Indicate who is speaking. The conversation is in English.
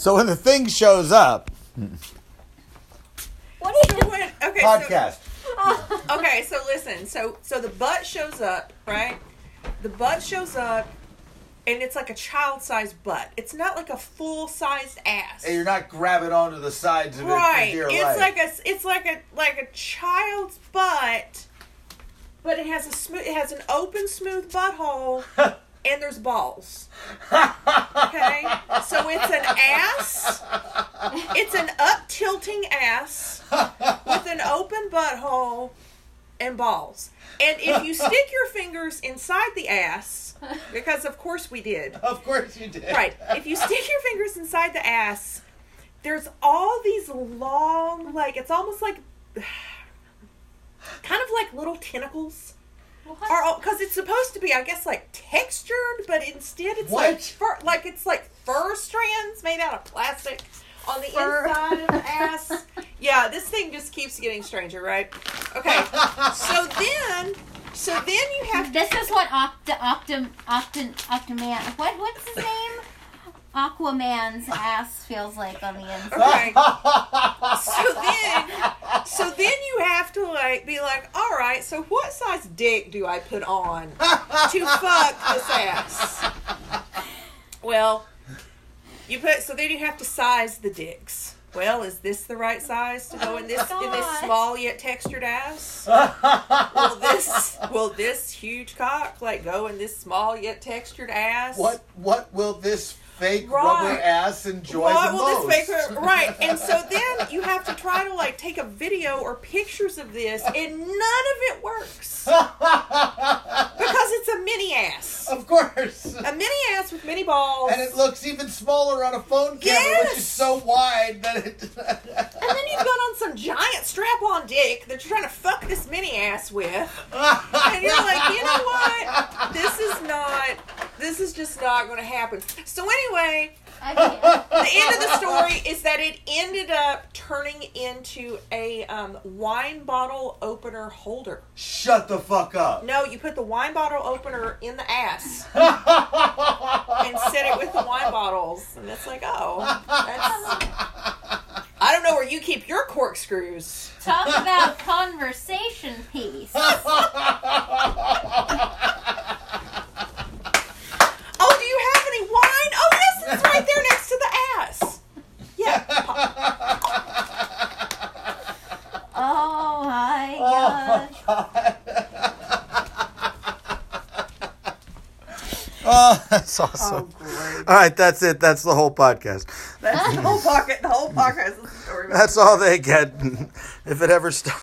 Speaker 1: So when the thing shows up,
Speaker 2: What do you
Speaker 3: So when, okay, so,
Speaker 1: podcast.
Speaker 3: okay, so listen. So so the butt shows up, right? The butt shows up, and it's like a child-sized butt. It's not like a full-sized ass.
Speaker 1: And you're not grabbing onto the sides of it.
Speaker 3: right.
Speaker 1: with your
Speaker 3: It's
Speaker 1: life.
Speaker 3: like a it's like a like a child's butt, but it has a smooth. It has an open, smooth butthole, and there's balls. Okay, so it's an ass. It's an up tilting ass with an open butthole and balls. And if you stick your fingers inside the ass, because of course we did,
Speaker 1: Of course you did.
Speaker 3: right? If you stick your fingers inside the ass, there's all these long, like it's almost like, kind of like little tentacles. Or because it's supposed to be, I guess, like textured, but instead it's like
Speaker 1: What?
Speaker 3: fur, like it's like fur strands made out of plastic on the
Speaker 2: Fur.
Speaker 3: inside of the ass. Yeah, this thing just keeps getting stranger, right? Okay, so then, so then you have
Speaker 2: This is what Octa, Octum, Octum, Octoman. What what's his name? Aquaman's ass feels like on the inside.
Speaker 3: Okay. so then, so then you have to like be like, all right. So what size dick do I put on to fuck this ass? Well, you put. So then you have to size the dicks. Well, is this the right size to go in this in this small yet textured ass? Will this will this huge cock like go in this small yet textured ass?
Speaker 1: What what will this fake
Speaker 3: Right.
Speaker 1: rubber ass enjoy
Speaker 3: What
Speaker 1: the
Speaker 3: will
Speaker 1: most?
Speaker 3: this fake right? And so then you have to try to like take a video or pictures of this, and none of it works because it's a mini ass,
Speaker 1: of course.
Speaker 3: a mini ass with mini balls,
Speaker 1: And it looks even smaller on a phone camera, which is so wide that it.
Speaker 3: And then you've got on some giant strap-on dick that you're trying to fuck this mini ass with, and you're like, you know what? This is not. This is just not going to happen. So anyway. The end of the story is that it ended up turning into a um, wine bottle opener holder.
Speaker 1: Shut the fuck up.
Speaker 3: No, you put the wine bottle opener in the ass and set it with the wine bottles, and it's like, oh, that's. I don't know where you keep your corkscrews.
Speaker 2: Talk about conversation piece.
Speaker 3: Oh, do you have any wine? Oh, yes, it's right there next to the ass. Yeah.
Speaker 2: Oh my
Speaker 1: Oh
Speaker 2: god.
Speaker 1: my god. Oh, that's awesome.
Speaker 3: Oh, great.
Speaker 1: All right, that's it. That's the whole podcast.
Speaker 3: That's the whole pocket. The whole podcast is the story.
Speaker 1: That's all they get. If it ever stops.